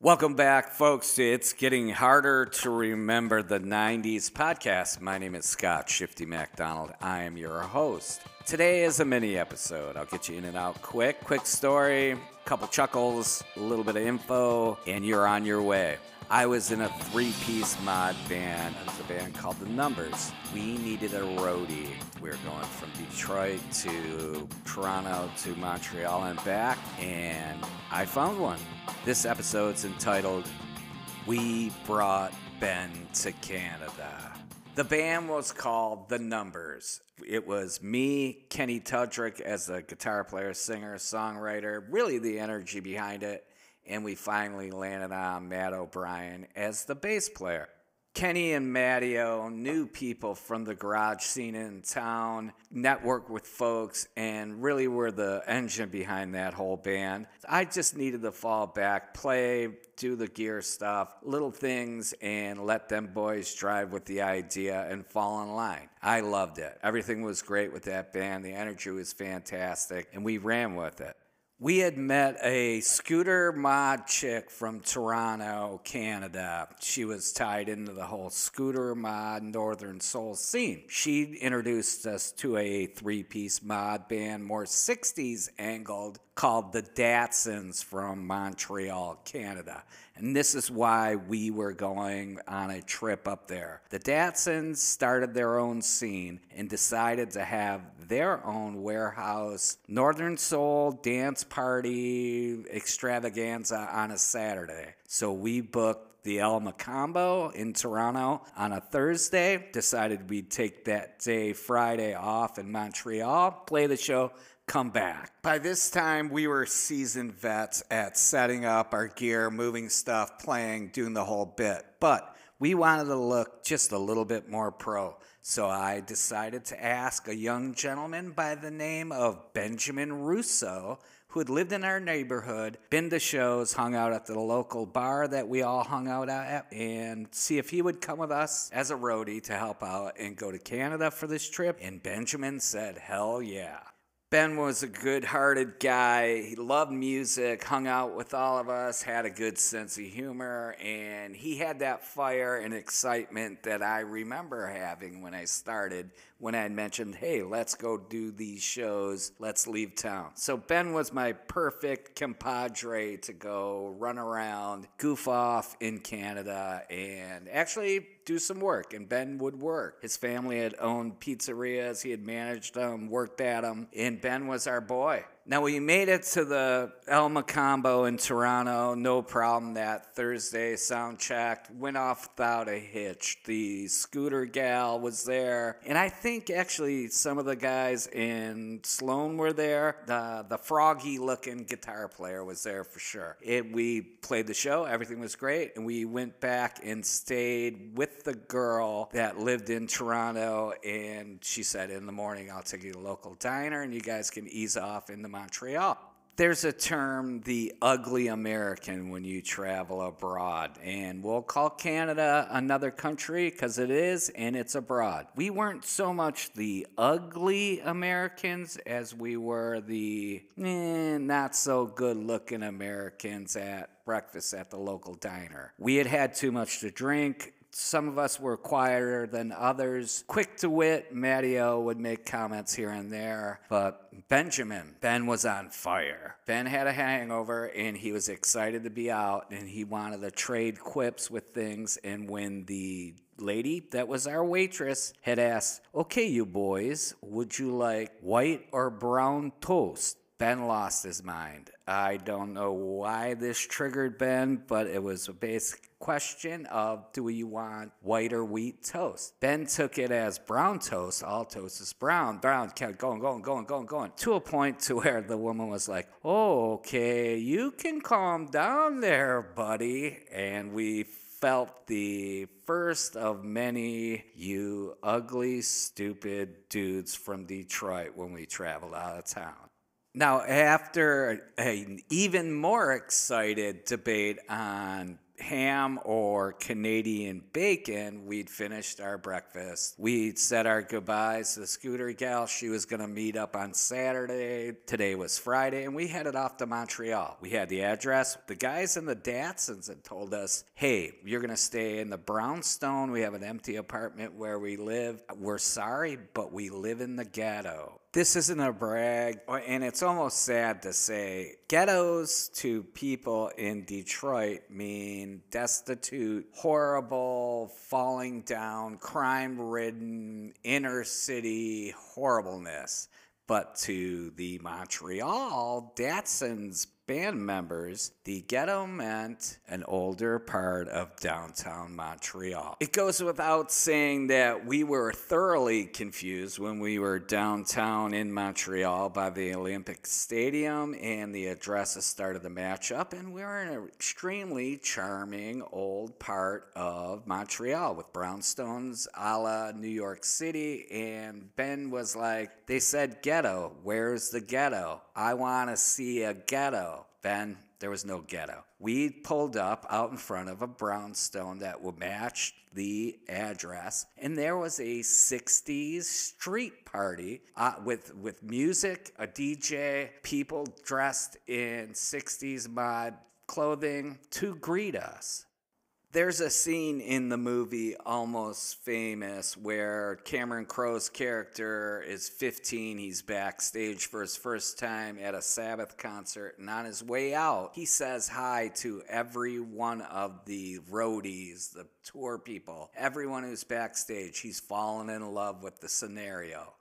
Welcome back, folks. It's getting harder to remember the 90s podcast. My name is Scott Shifty MacDonald. I am your host. Today is a mini episode. I'll get you in and out quick. Quick story, couple chuckles, a little bit of info, and you're on your way. I was in a three piece mod band. It was a band called The Numbers. We needed a roadie. We were going from Detroit to Toronto to Montreal and back, and I found one. This episode's entitled We Brought Ben to Canada. The band was called The Numbers. It was me, Kenny Tudrick, as a guitar player, singer, songwriter, really the energy behind it. And we finally landed on Matt O'Brien as the bass player. Kenny and Mattio knew people from the garage scene in town, networked with folks, and really were the engine behind that whole band. I just needed to fall back, play, do the gear stuff, little things, and let them boys drive with the idea and fall in line. I loved it. Everything was great with that band. The energy was fantastic, and we ran with it. We had met a scooter mod chick from Toronto, Canada. She was tied into the whole scooter mod Northern Soul scene. She introduced us to a three piece mod band, more 60s angled, called the Datsuns from Montreal, Canada. And this is why we were going on a trip up there. The Datsuns started their own scene and decided to have their own warehouse Northern Soul dance party extravaganza on a Saturday. So we booked the El Mocambo in Toronto on a Thursday. Decided we'd take that day, Friday, off in Montreal, play the show, come back. By this time, we were seasoned vets at setting up our gear, moving stuff, playing, doing the whole bit. But we wanted to look just a little bit more pro. So I decided to ask a young gentleman by the name of Benjamin Russo, who had lived in our neighborhood, been to shows, hung out at the local bar that we all hung out at, and see if he would come with us as a roadie to help out and go to Canada for this trip. And Benjamin said, hell yeah. Ben was a good hearted guy. He loved music, hung out with all of us, had a good sense of humor, and he had that fire and excitement that I remember having when I started, when I mentioned, hey, let's go do these shows, let's leave town. So Ben was my perfect compadre to go run around, goof off in Canada, and actually do some work. And Ben would work. His family had owned pizzerias, he had managed them, worked at them, and Ben was our boy. Now we made it to the El Mocambo in Toronto, no problem. That Thursday sound checked, went off without a hitch. The scooter gal was there, and I think actually some of the guys in Sloan were there. The the froggy looking guitar player was there for sure. It, we played the show, everything was great, and we went back and stayed with the girl that lived in Toronto. And she said, in the morning, I'll take you to a local diner, and you guys can ease off in the Montreal. There's a term, the ugly American, when you travel abroad. And we'll call Canada another country because it is, and it's abroad. We weren't so much the ugly Americans as we were the eh, not so good looking Americans at breakfast at the local diner. We had had too much to drink. Some of us were quieter than others. Quick to wit, Mattio would make comments here and there, but Benjamin, Ben was on fire. Ben had a hangover and he was excited to be out and he wanted to trade quips with things. And when the lady that was our waitress had asked, Okay, you boys, would you like white or brown toast? Ben lost his mind. I don't know why this triggered Ben, but it was a basic question of do you want white or wheat toast? Ben took it as brown toast. All toast is brown. Brown kept going, going, going, going, going to a point to where the woman was like, "Oh, okay, you can calm down there, buddy." And we felt the first of many you ugly, stupid dudes from Detroit when we traveled out of town. Now, after an even more excited debate on ham or Canadian bacon, we'd finished our breakfast. We'd said our goodbyes to the scooter gal. She was going to meet up on Saturday. Today was Friday, and we headed off to Montreal. We had the address. The guys in the Datsuns had told us, hey, you're going to stay in the Brownstone. We have an empty apartment where we live. We're sorry, but we live in the ghetto this isn't a brag, and it's almost sad to say ghettos to people in Detroit mean destitute, horrible, falling down, crime ridden, inner city horribleness. But to the Montreal Datsuns band members, the ghetto meant an older part of downtown Montreal. It goes without saying that we were thoroughly confused when we were downtown in Montreal by the Olympic Stadium and the addresses started the matchup, and we were in an extremely charming old part of Montreal with brownstones a la New York City. And Ben was like, they said ghetto. Where's the ghetto? I want to see a ghetto. Ben, there was no ghetto. We pulled up out in front of a brownstone that would match the address, and there was a 60s street party uh, with, with music, a DJ, people dressed in 60s mod clothing to greet us. There's a scene in the movie Almost Famous where Cameron Crowe's character is 15. He's backstage for his first time at a Sabbath concert, and on his way out, he says hi to every one of the roadies, the tour people, everyone who's backstage. He's fallen in love with the scenario.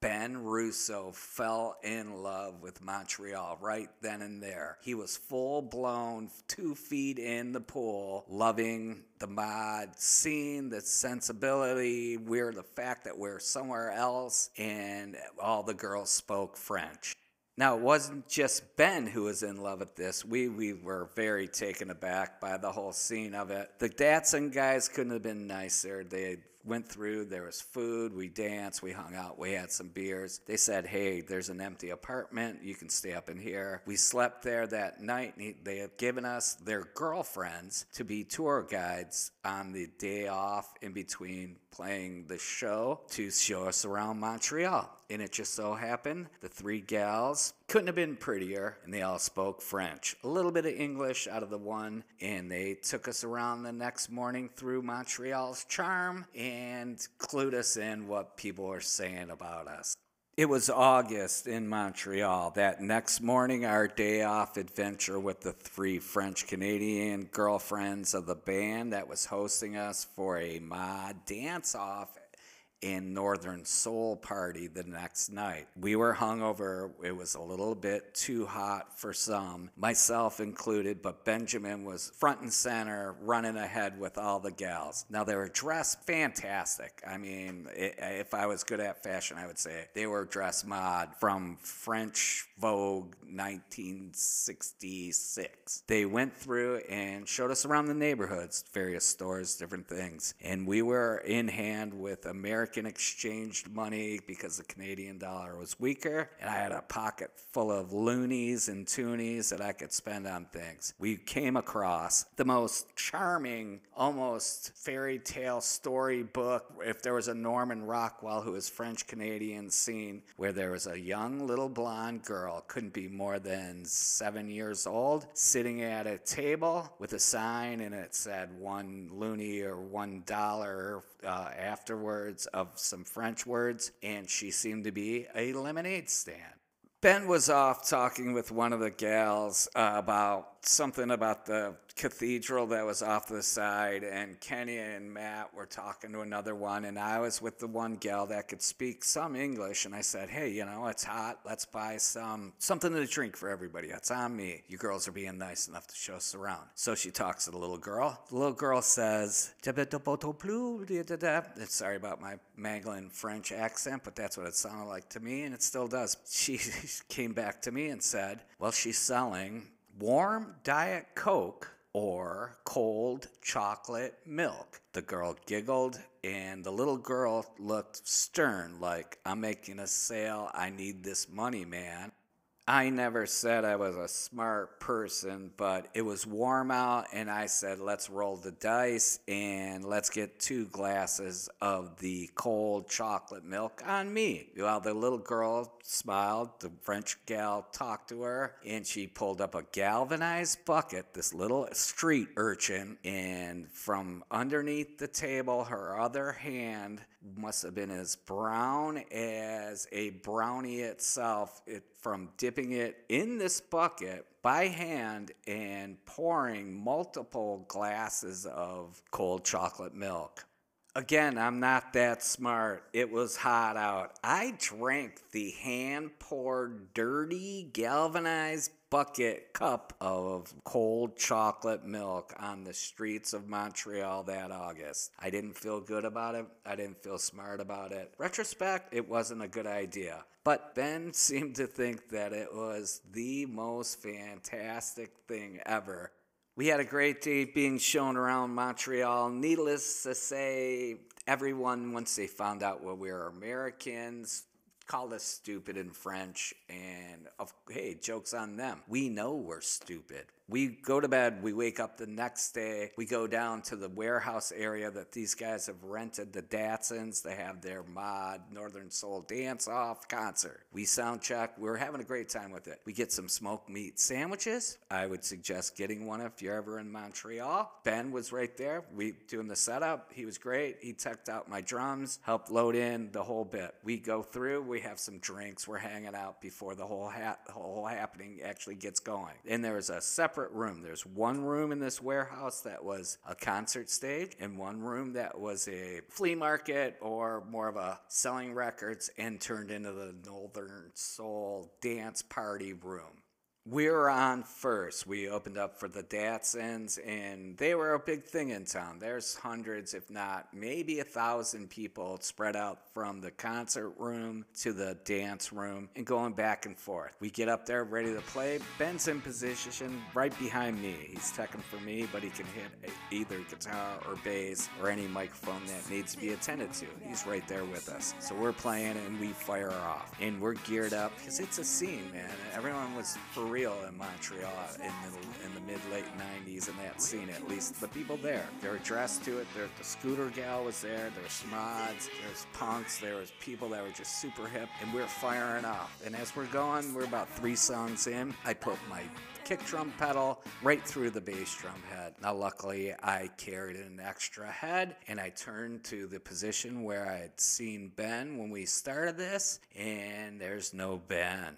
Ben Russo fell in love with Montreal right then and there. He was full blown, two feet in the pool, loving the mod scene, the sensibility. We're the fact that we're somewhere else, and all the girls spoke French. Now, it wasn't just Ben who was in love with this. We, we were very taken aback by the whole scene of it. The Datsun guys couldn't have been nicer. They went through, there was food, we danced, we hung out, we had some beers. They said, hey, there's an empty apartment, you can stay up in here. We slept there that night. They had given us their girlfriends to be tour guides on the day off in between playing the show to show us around Montreal. And it just so happened the three gals couldn't have been prettier, and they all spoke French. A little bit of English out of the one, and they took us around the next morning through Montreal's charm and clued us in what people were saying about us. It was August in Montreal. That next morning, our day off adventure with the three French Canadian girlfriends of the band that was hosting us for a mod dance off in Northern Soul Party the next night. We were hungover. It was a little bit too hot for some, myself included, but Benjamin was front and center, running ahead with all the gals. Now, they were dressed fantastic. I mean, if I was good at fashion, I would say they were dressed mod from French Vogue 1966. They went through and showed us around the neighborhoods, various stores, different things. And we were in hand with American American exchanged money because the Canadian dollar was weaker, and I had a pocket full of loonies and toonies that I could spend on things. We came across the most charming, almost fairy tale storybook. If there was a Norman Rockwell who was French Canadian scene where there was a young little blonde girl, couldn't be more than seven years old, sitting at a table with a sign and it said one loonie or one dollar uh, afterwards of some French words, and she seemed to be a lemonade stand. Ben was off talking with one of the gals uh, about something about the cathedral that was off the side, and Kenny and Matt were talking to another one, and I was with the one gal that could speak some English, and I said, "Hey, you know, it's hot. Let's buy some something to drink for everybody. That's on me. You girls are being nice enough to show us around." So she talks to the little girl. The little girl says, "Sorry about my mangling French accent, but that's what it sounded like to me, and it still does." She came back to me and said, "Well, she's selling." Warm Diet Coke or cold chocolate milk. The girl giggled, and the little girl looked stern, like, I'm making a sale. I need this money, man. I never said I was a smart person, but it was warm out, and I said, let's roll the dice and let's get two glasses of the cold chocolate milk on me. While the little girl smiled, the French gal talked to her, and she pulled up a galvanized bucket, this little street urchin, and from underneath the table, her other hand must have been as brown as a brownie itself it, from dipping it in this bucket by hand and pouring multiple glasses of cold chocolate milk. Again, I'm not that smart. It was hot out. I drank the hand poured, dirty, galvanized bucket cup of cold chocolate milk on the streets of Montreal that August. I didn't feel good about it. I didn't feel smart about it. Retrospect, it wasn't a good idea. But Ben seemed to think that it was the most fantastic thing ever. We had a great day being shown around Montreal. Needless to say, everyone, once they found out well, we were Americans, called us stupid in French. And of, hey, joke's on them. We know we're stupid. We go to bed, we wake up the next day, we go down to the warehouse area that these guys have rented, the Datsuns. They have their mod Northern Soul dance off concert. We sound check, we're having a great time with it. We get some smoked meat sandwiches. I would suggest getting one if you're ever in Montreal. Ben was right there, we doing the setup. He was great. He checked out my drums, helped load in the whole bit. We go through, we have some drinks, we're hanging out before the whole, ha- whole happening actually gets going. And there was a separate separate room. There's one room in this warehouse that was a concert stage, and one room that was a flea market or more of a selling records and turned into the Northern Soul dance party room we were on first. We opened up for the Datsuns, and they were a big thing in town. There's hundreds, if not maybe a thousand people spread out from the concert room to the dance room and going back and forth. We get up there ready to play. Ben's in position right behind me. He's teching for me, but he can hit either guitar or bass or any microphone that needs to be attended to. He's right there with us. So we're playing and we fire off. And we're geared up because it's a scene, man. Everyone was for real real in Montreal in the, in the mid late 90s in that scene, at least. The people there. They're dressed to it. The scooter gal was there. There was mods, there was punks, there was people that were just super hip, and we are firing off. And as we're going, we're about three songs in. I put my kick drum pedal right through the bass drum head. Now, luckily, I carried an extra head and I turned to the position where I had seen Ben when we started this, and there's no Ben.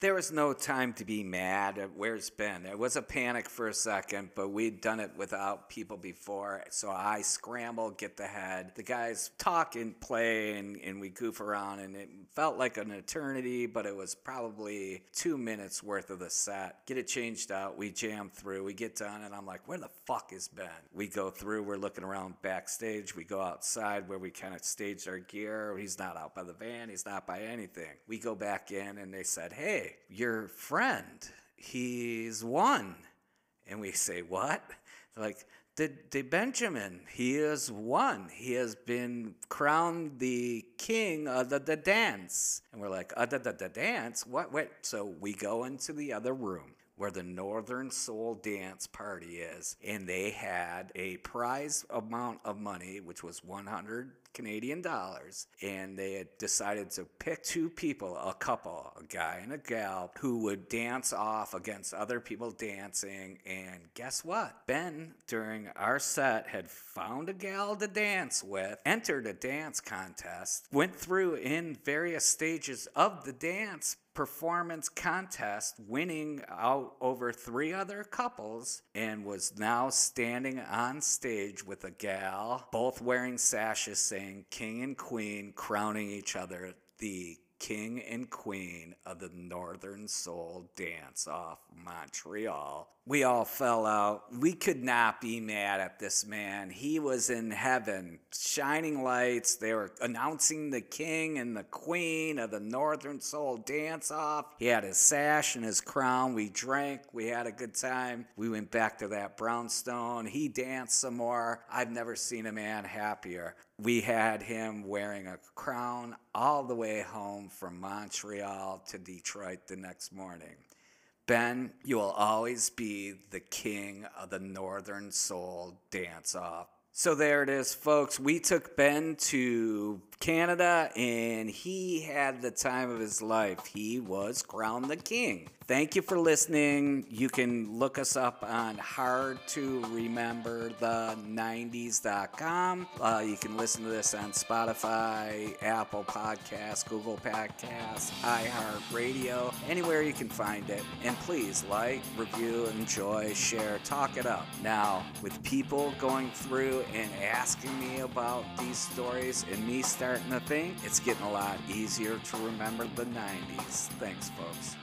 There was no time to be mad at where's Ben. It was a panic for a second, but we'd done it without people before. So I scramble, get the head. The guys talk and play, and, and we goof around, and it felt like an eternity, but it was probably two minutes worth of the set. Get it changed out. We jam through. We get done, and I'm like, where the fuck is Ben? We go through. We're looking around backstage. We go outside where we kind of staged our gear. He's not out by the van. He's not by anything. We go back in, and they said, hey, your friend, he's won. And we say, What? like, the, the Benjamin, he has won. He has been crowned the king of the, the dance. And we're like, uh, the, the, the dance? What? What? So we go into the other room where the Northern Soul Dance Party is, and they had a prize amount of money, which was 100 Canadian dollars, and they had decided to pick two people, a couple, a guy and a gal, who would dance off against other people dancing. And guess what? Ben, during our set, had found a gal to dance with, entered a dance contest, went through in various stages of the dance performance contest, winning out over three other couples, and was now standing on stage with a gal, both wearing sashes saying king and queen, crowning each other the king and queen of the Northern Soul Dance off Montreal we all fell out. We could not be mad at this man. He was in heaven, shining lights. They were announcing the king and the queen of the Northern Soul dance off. He had his sash and his crown. We drank. We had a good time. We went back to that brownstone. He danced some more. I've never seen a man happier. We had him wearing a crown all the way home from Montreal to Detroit the next morning. Ben, you will always be the king of the Northern Soul dance off. So there it is, folks. We took Ben to Canada and he had the time of his life. He was crowned the king. Thank you for listening. You can look us up on hard to remember the 90s.com. Uh, you can listen to this on Spotify, Apple Podcasts, Google Podcasts, iHeartRadio, anywhere you can find it. And please like, review, enjoy, share, talk it up. Now, with people going through and asking me about these stories and me starting to think, it's getting a lot easier to remember the 90s. Thanks, folks.